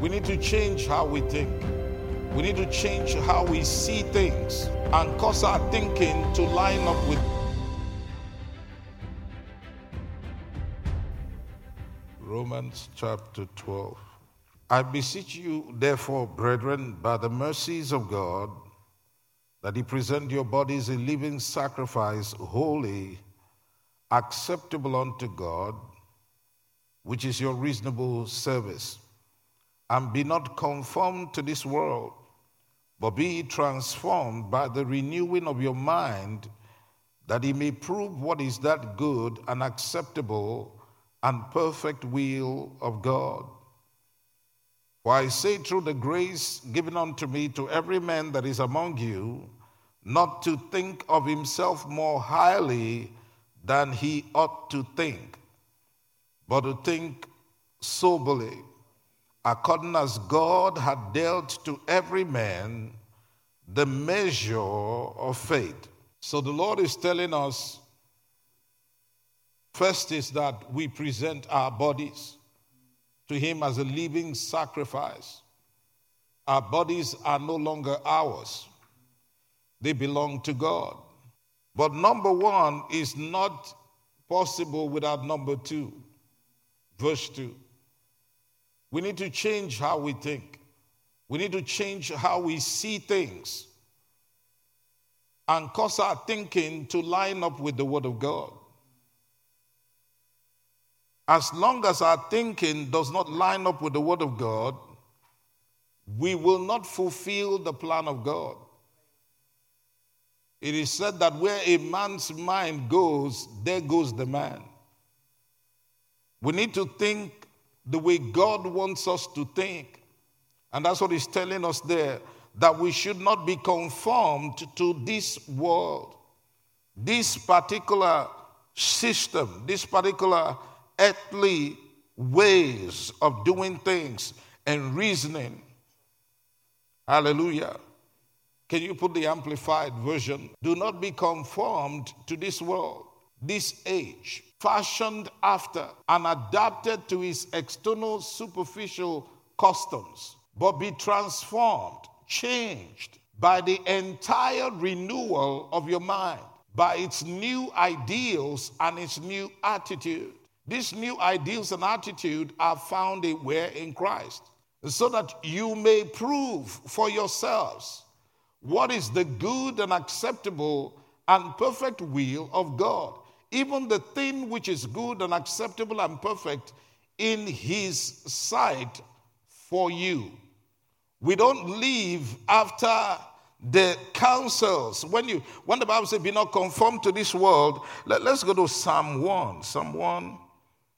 We need to change how we think. We need to change how we see things and cause our thinking to line up with Romans chapter 12. I beseech you, therefore, brethren, by the mercies of God, that ye present your bodies a living sacrifice, holy, acceptable unto God, which is your reasonable service. And be not conformed to this world, but be transformed by the renewing of your mind, that ye may prove what is that good and acceptable and perfect will of God. For I say through the grace given unto me to every man that is among you, not to think of himself more highly than he ought to think, but to think soberly, according as God had dealt to every man the measure of faith. So the Lord is telling us first is that we present our bodies to Him as a living sacrifice. Our bodies are no longer ours, they belong to God. But number one is not possible without number two. Verse 2. We need to change how we think. We need to change how we see things and cause our thinking to line up with the Word of God. As long as our thinking does not line up with the Word of God, we will not fulfill the plan of God. It is said that where a man's mind goes, there goes the man. We need to think the way God wants us to think. And that's what he's telling us there that we should not be conformed to this world, this particular system, this particular earthly ways of doing things and reasoning. Hallelujah. Can you put the amplified version? Do not be conformed to this world, this age, fashioned after and adapted to his external superficial customs, but be transformed, changed by the entire renewal of your mind, by its new ideals and its new attitude. These new ideals and attitude are found where in Christ, so that you may prove for yourselves what is the good and acceptable and perfect will of God, even the thing which is good and acceptable and perfect in His sight for you. We don't live after the counsels. When you when the Bible says be not conformed to this world, let, us go to Psalm 1. Psalm 1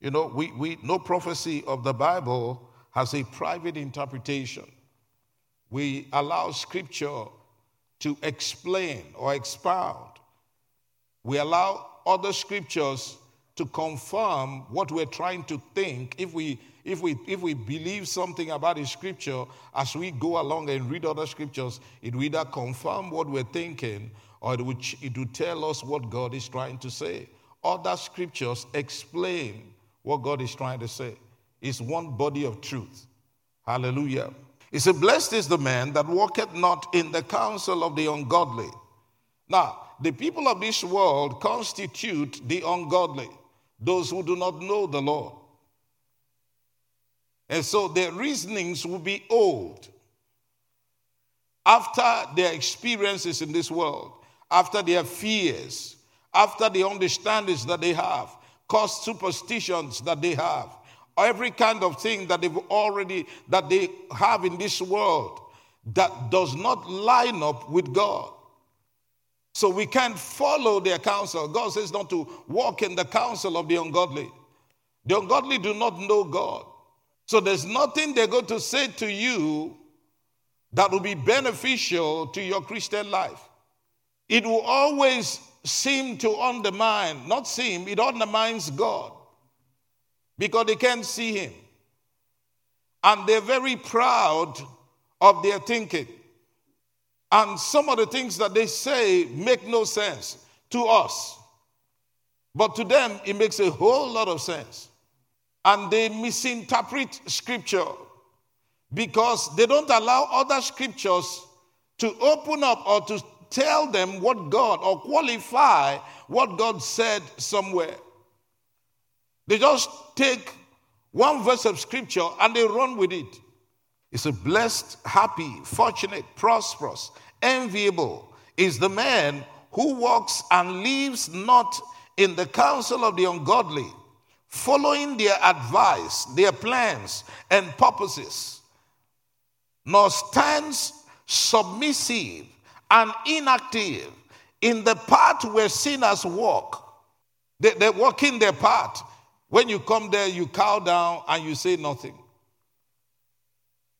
you know, we, we no prophecy of the Bible has a private interpretation. We allow scripture to explain or expound. We allow other scriptures to confirm what we're trying to think. If we if we if we believe something about a scripture as we go along and read other scriptures, it will either confirm what we're thinking or it will, it will tell us what God is trying to say. Other scriptures explain what God is trying to say. it's one body of truth. Hallelujah. He said, Blessed is the man that walketh not in the counsel of the ungodly. Now, the people of this world constitute the ungodly, those who do not know the Lord. And so their reasonings will be old. After their experiences in this world, after their fears, after the understandings that they have, cause superstitions that they have, every kind of thing that they've already that they have in this world that does not line up with God. So we can't follow their counsel. God says not to walk in the counsel of the ungodly. The ungodly do not know God. So there's nothing they're going to say to you that will be beneficial to your Christian life. It will always seem to undermine, not seem, it undermines God because they can't see Him. And they're very proud of their thinking. And some of the things that they say make no sense to us. But to them, it makes a whole lot of sense. And they misinterpret scripture. because they don't allow other scriptures to open up or to tell them what God or qualify what God said somewhere. They just take one verse of scripture and they run with it. It's a blessed, happy, fortunate, prosperous, enviable is the man who walks and lives not in the counsel of the ungodly, following their advice, their plans, and purposes, nor stands submissive and inactive in the path where sinners walk. They, they walk in their path. When you come there, you cow down and you say nothing.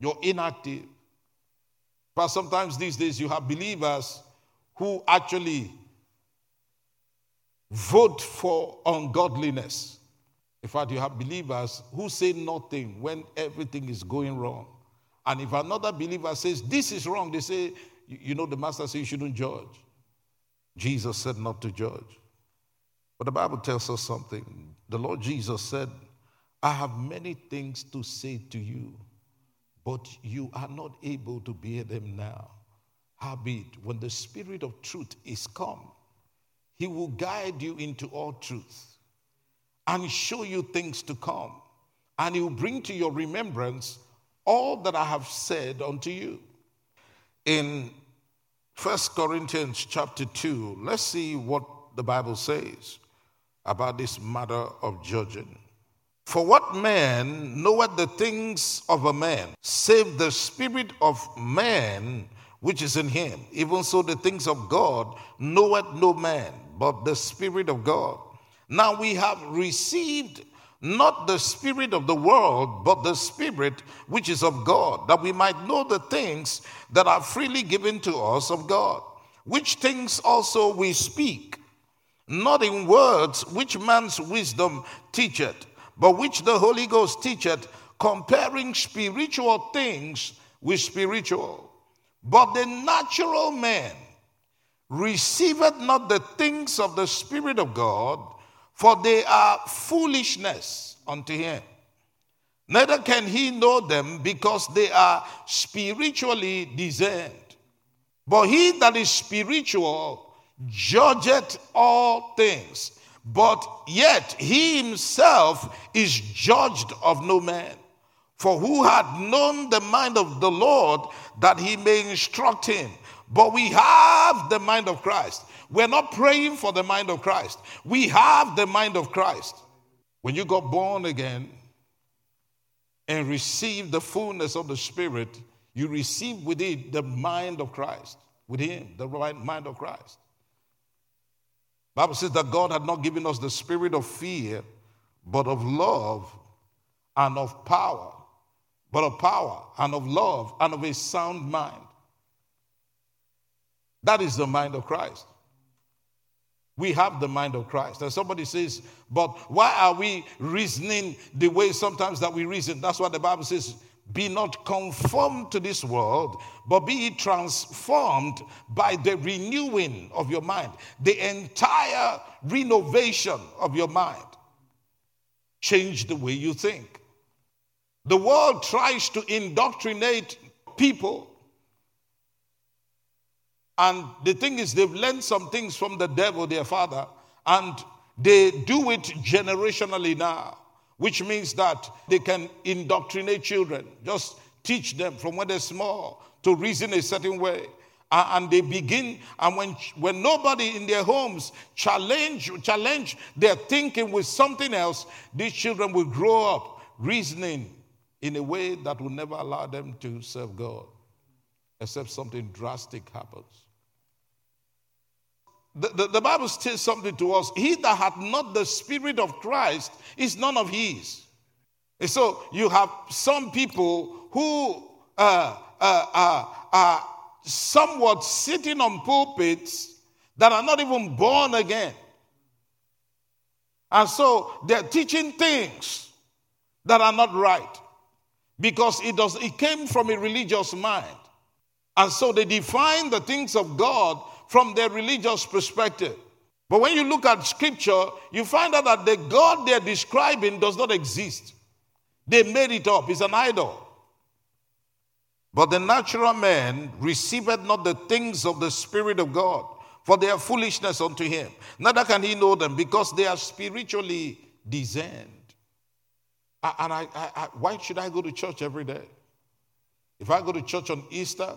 You're inactive. But sometimes these days you have believers who actually vote for ungodliness. In fact, you have believers who say nothing when everything is going wrong. And if another believer says, This is wrong, they say, You know, the master says you shouldn't judge. Jesus said not to judge. But the Bible tells us something. The Lord Jesus said, I have many things to say to you, but you are not able to bear them now. Howbeit, when the Spirit of truth is come, he will guide you into all truth and show you things to come. And he will bring to your remembrance all that I have said unto you. In First Corinthians chapter 2, let's see what the Bible says about this matter of judging. For what man knoweth the things of a man, save the spirit of man which is in him? Even so, the things of God knoweth no man, but the Spirit of God. Now we have received not the Spirit of the world, but the Spirit which is of God, that we might know the things that are freely given to us of God, which things also we speak, not in words which man's wisdom teacheth, but which the Holy Ghost teacheth, comparing spiritual things with spiritual. But the natural man, receiveth not the things of the Spirit of God, for they are foolishness unto him. Neither can he know them because they are spiritually discerned. But he that is spiritual judgeth all things, but yet he himself is judged of no man. For who had known the mind of the Lord that he may instruct him? But we have the mind of Christ. We're not praying for the mind of Christ. We have the mind of Christ. When you got born again and received the fullness of the Spirit, you receive with it the mind of Christ. With Him, the mind of Christ. Bible says that God had not given us the spirit of fear, but of love and of power, but of power and of love and of a sound mind. That is the mind of Christ. We have the mind of Christ. And somebody says, but why are we reasoning the way sometimes that we reason? That's what the Bible says. Be not conformed to this world, but be transformed by the renewing of your mind, the entire renovation of your mind. Change the way you think. The world tries to indoctrinate people and the thing is, they've learned some things from the devil, their father, and they do it generationally now, which means that they can indoctrinate children, just teach them from when they're small to reason a certain way. And they begin, and when, when nobody in their homes challenge, challenge their thinking with something else, these children will grow up reasoning in a way that will never allow them to serve God, except something drastic happens. The, the, the, Bible says something to us. He that hath not the Spirit of Christ is none of his. And so you have some people who uh, uh, uh, are somewhat sitting on pulpits that are not even born again. And so they're teaching things that are not right because it, does, it came from a religious mind. And so they define the things of God from their religious perspective. But when you look at scripture, you find out that the God they're describing does not exist. They made it up, it's an idol. But the natural man receiveth not the things of the Spirit of God, for they are foolishness unto him. Neither can he know them, because they are spiritually discerned. And I, I, I, why should I go to church every day? If I go to church on Easter,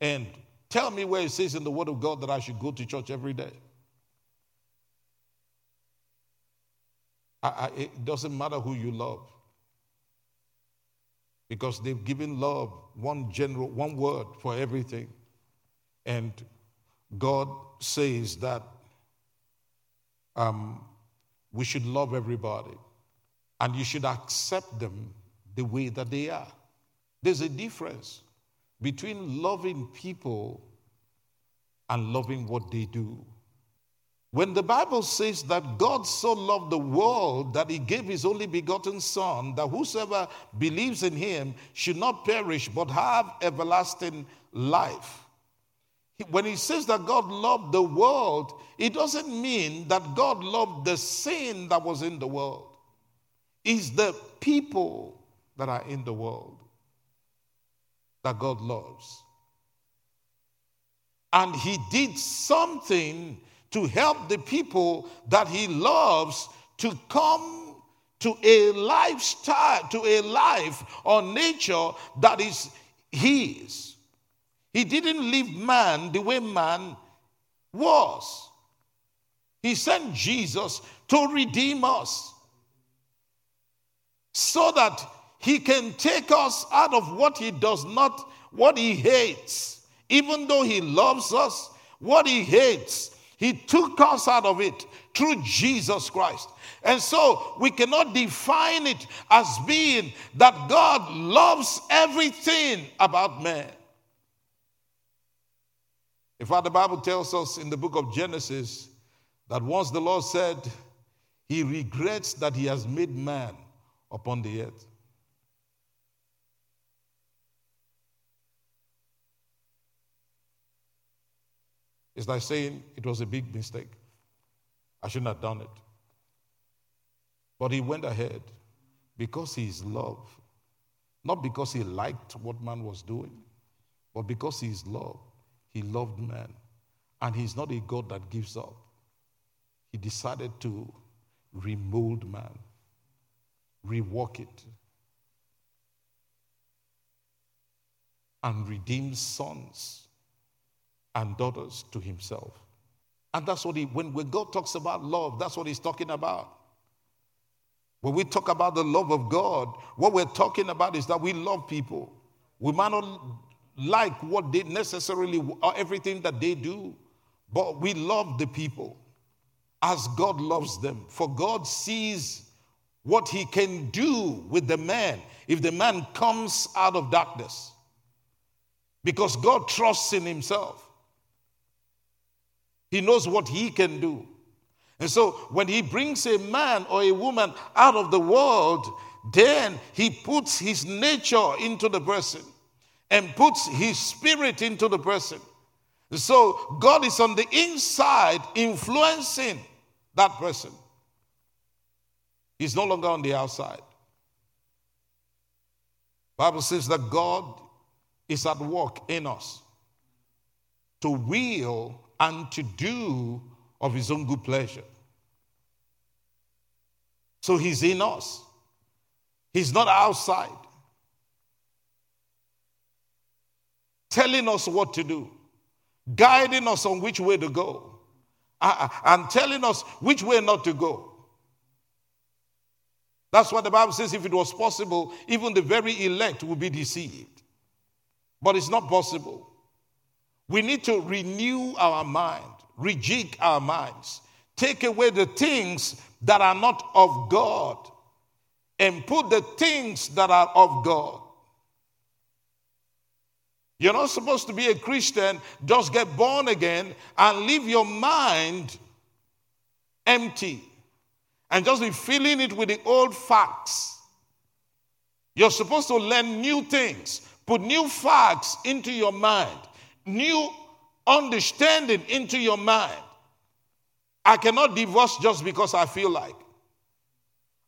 and tell me where it says in the Word of God that I should go to church every day. it doesn't matter who you love. Because they've given love one general one word for everything. And god says that um, we should love everybody. And you should accept them the way that they are. There's a difference between loving people and loving what they do when the Bible says that God so loved the world that he gave his only begotten Son, that whosoever believes in him should not perish but have everlasting life. When he says that God loved the world, it doesn't mean that God loved the sin that was in the world. It's the people that are in the world that God loves. And he did something to help the people that he loves to come to a lifestyle, to a life or nature that is his. He didn't leave man the way man was. He sent Jesus to redeem us so that he can take us out of what he does not, what he hates. Even though he loves us, what he hates he took us out of it through Jesus Christ. And so we cannot define it as being that God loves everything about man. In fact, the Bible tells us in the book of Genesis that once the Lord said, He regrets that He has made man upon the earth. It's like saying it was a big mistake. I shouldn't have done it. But he went ahead because he is love. Not because he liked what man was doing, but because he is love. He loved man. And he's not a God that gives up. He decided to remold man, rework it, and redeem sons and daughters to himself. And that's what he, when, when God talks about love, that's what he's talking about. When we talk about the love of God, what we're talking about is that we love people. We might not like what they necessarily or everything that they do, but we love the people as God loves them. For God sees what he can do with the man if the man comes out of darkness. Because God trusts in himself. He knows what he can do. And so when he brings a man or a woman out of the world, then he puts his nature into the person and puts his spirit into the person. So God is on the inside influencing that person. He's no longer on the outside. Bible says that God is at work in us to will and to do of his own good pleasure. So he's in us, he's not outside, telling us what to do, guiding us on which way to go, uh, and telling us which way not to go. That's what the Bible says if it was possible, even the very elect would be deceived. But it's not possible. We need to renew our mind, rejig our minds, take away the things that are not of God, and put the things that are of God. You're not supposed to be a Christian, just get born again and leave your mind empty and just be filling it with the old facts. You're supposed to learn new things, put new facts into your mind new understanding into your mind. I cannot divorce just because I feel like.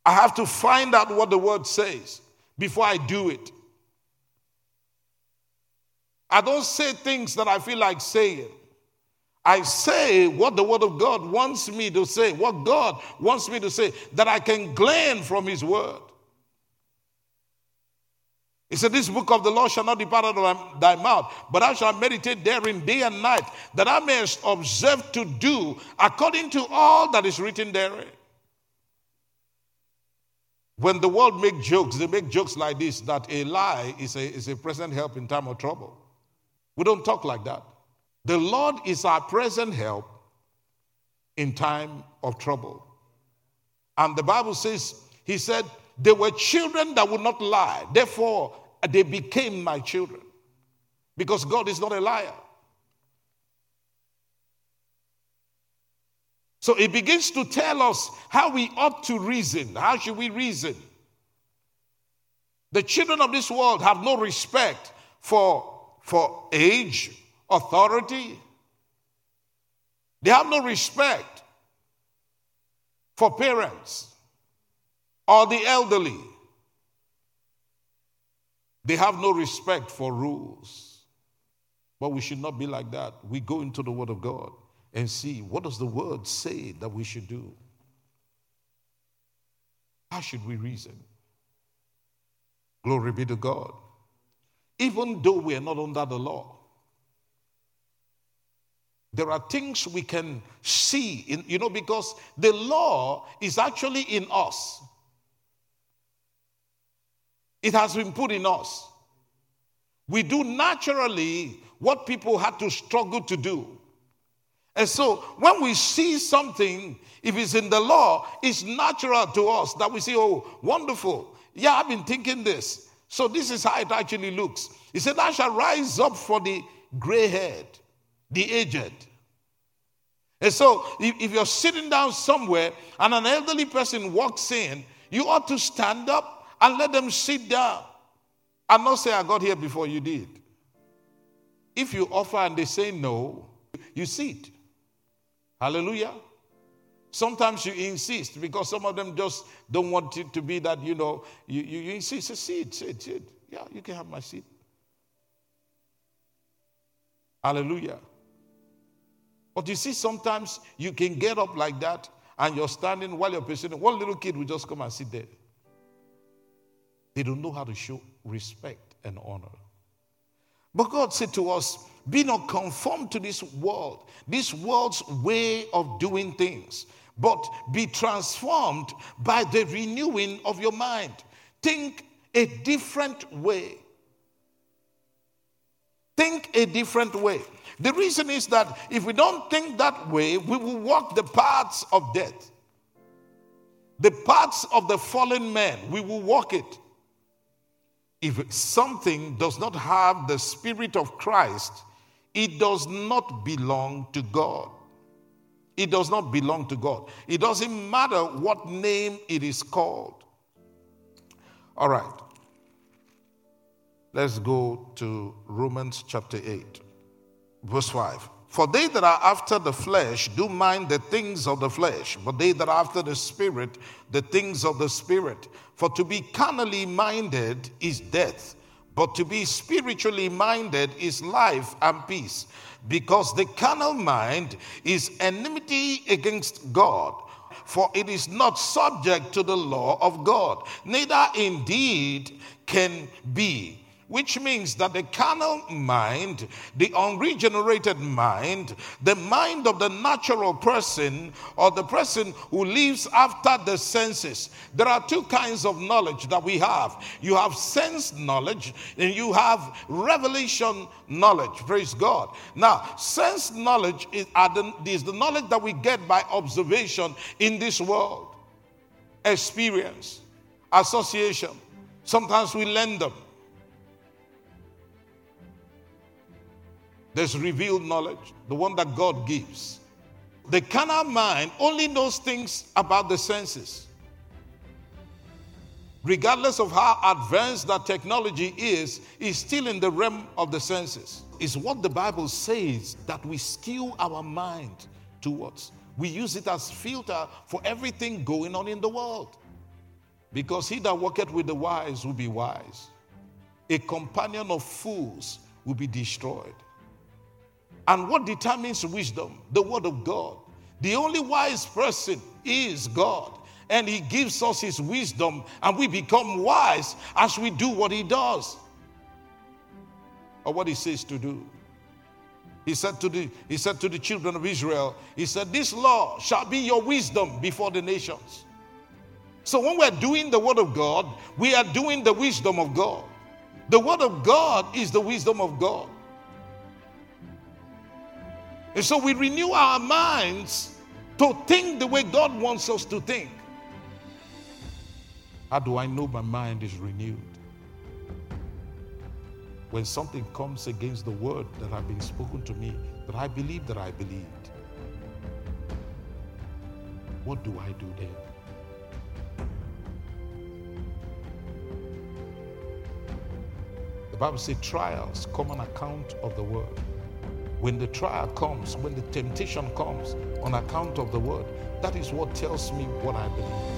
I have to find out what the word says before I do it. I don't say things that I feel like saying. I say what the Word of God wants me to say, what God wants me to say, that I can glean from His Word. He said, This book of the law shall not depart out of thy mouth, but I shall meditate therein day and night, that I may observe to do according to all that is written therein. When the world make jokes, they make jokes like this that a lie is a, is a present help in time of trouble. We don't talk like that. The Lord is our present help in time of trouble. And the Bible says, He said, they were children that would not lie. Therefore, they became my children. Because God is not a liar. So it begins to tell us how we ought to reason. How should we reason? The children of this world have no respect for, for age, authority. They have no respect for parents or the elderly. They have no respect for rules. But we should not be like that. We go into the Word of God and see what does the Word say that we should do? How should we reason? Glory be to God. Even though we are not under the law, there are things we can see, in, you know, because the law is actually in us. It has been put in us. We do naturally what people had to struggle to do. And so when we see something, if it's in the law, it's natural to us that we say, oh, wonderful. Yeah, I've been thinking this. So this is how it actually looks. He said, I shall rise up for the gray head the aged. And so, if, if you're sitting down somewhere and an elderly person walks in, you ought to stand up and let them sit down. And not say, I got here before you did. If you offer and they say no, you sit. Hallelujah. Sometimes you insist because some of them just don't want it to be that, you know, you, you, you insist, sit, sit, sit. Yeah, you can have my seat. Hallelujah. But you see, sometimes you can get up like that and you're standing while you're presenting. One little kid will just come and sit there. They don't know how to show respect and honor. But God said to us, Be not conformed to this world, this world's way of doing things, but be transformed by the renewing of your mind. Think a different way. Think a different way. The reason is that if we don't think that way, we will walk the paths of death. The paths of the fallen man, we will walk it. If something does not have the Spirit of Christ, it does not belong to God. It does not belong to God. It doesn't matter what name it is called. All right. Let's go to Romans chapter 8. Verse 5 For they that are after the flesh do mind the things of the flesh, but they that are after the spirit, the things of the spirit. For to be carnally minded is death, but to be spiritually minded is life and peace. Because the carnal mind is enmity against God for it is not subject to the law of God, neither indeed can be which means that the carnal mind, the unregenerated mind, the mind of the natural person or the person who lives after the senses. There are two kinds of knowledge that we have you have sense knowledge and you have revelation knowledge. Praise God. Now, sense knowledge is, the, is the knowledge that we get by observation in this world, experience, association. Sometimes we learn them. There's revealed knowledge, the one that God gives. The carnal mind only knows things about the senses. Regardless of how advanced that technology is, is still in the realm of the senses. Is what the Bible says that we skew our mind towards. We use it as filter for everything going on in the world. Because he that walketh with the wise will be wise. A companion of fools will be destroyed. And what determines wisdom? The Word of God. The only wise person is God. And He gives us His wisdom, and we become wise as we do what He does or what He says to do. He said to the, he said to the children of Israel, He said, This law shall be your wisdom before the nations. So when we're doing the Word of God, we are doing the wisdom of God. The Word of God is the wisdom of God. And so we renew our minds to think the way God wants us to think. How do I know my mind is renewed? When something comes against the word that have been spoken to me, that I believe that I believed, what do I do then? The Bible says trials come on account of the word. When the trial comes, when the temptation comes on account of the word, that is what tells me what I believe.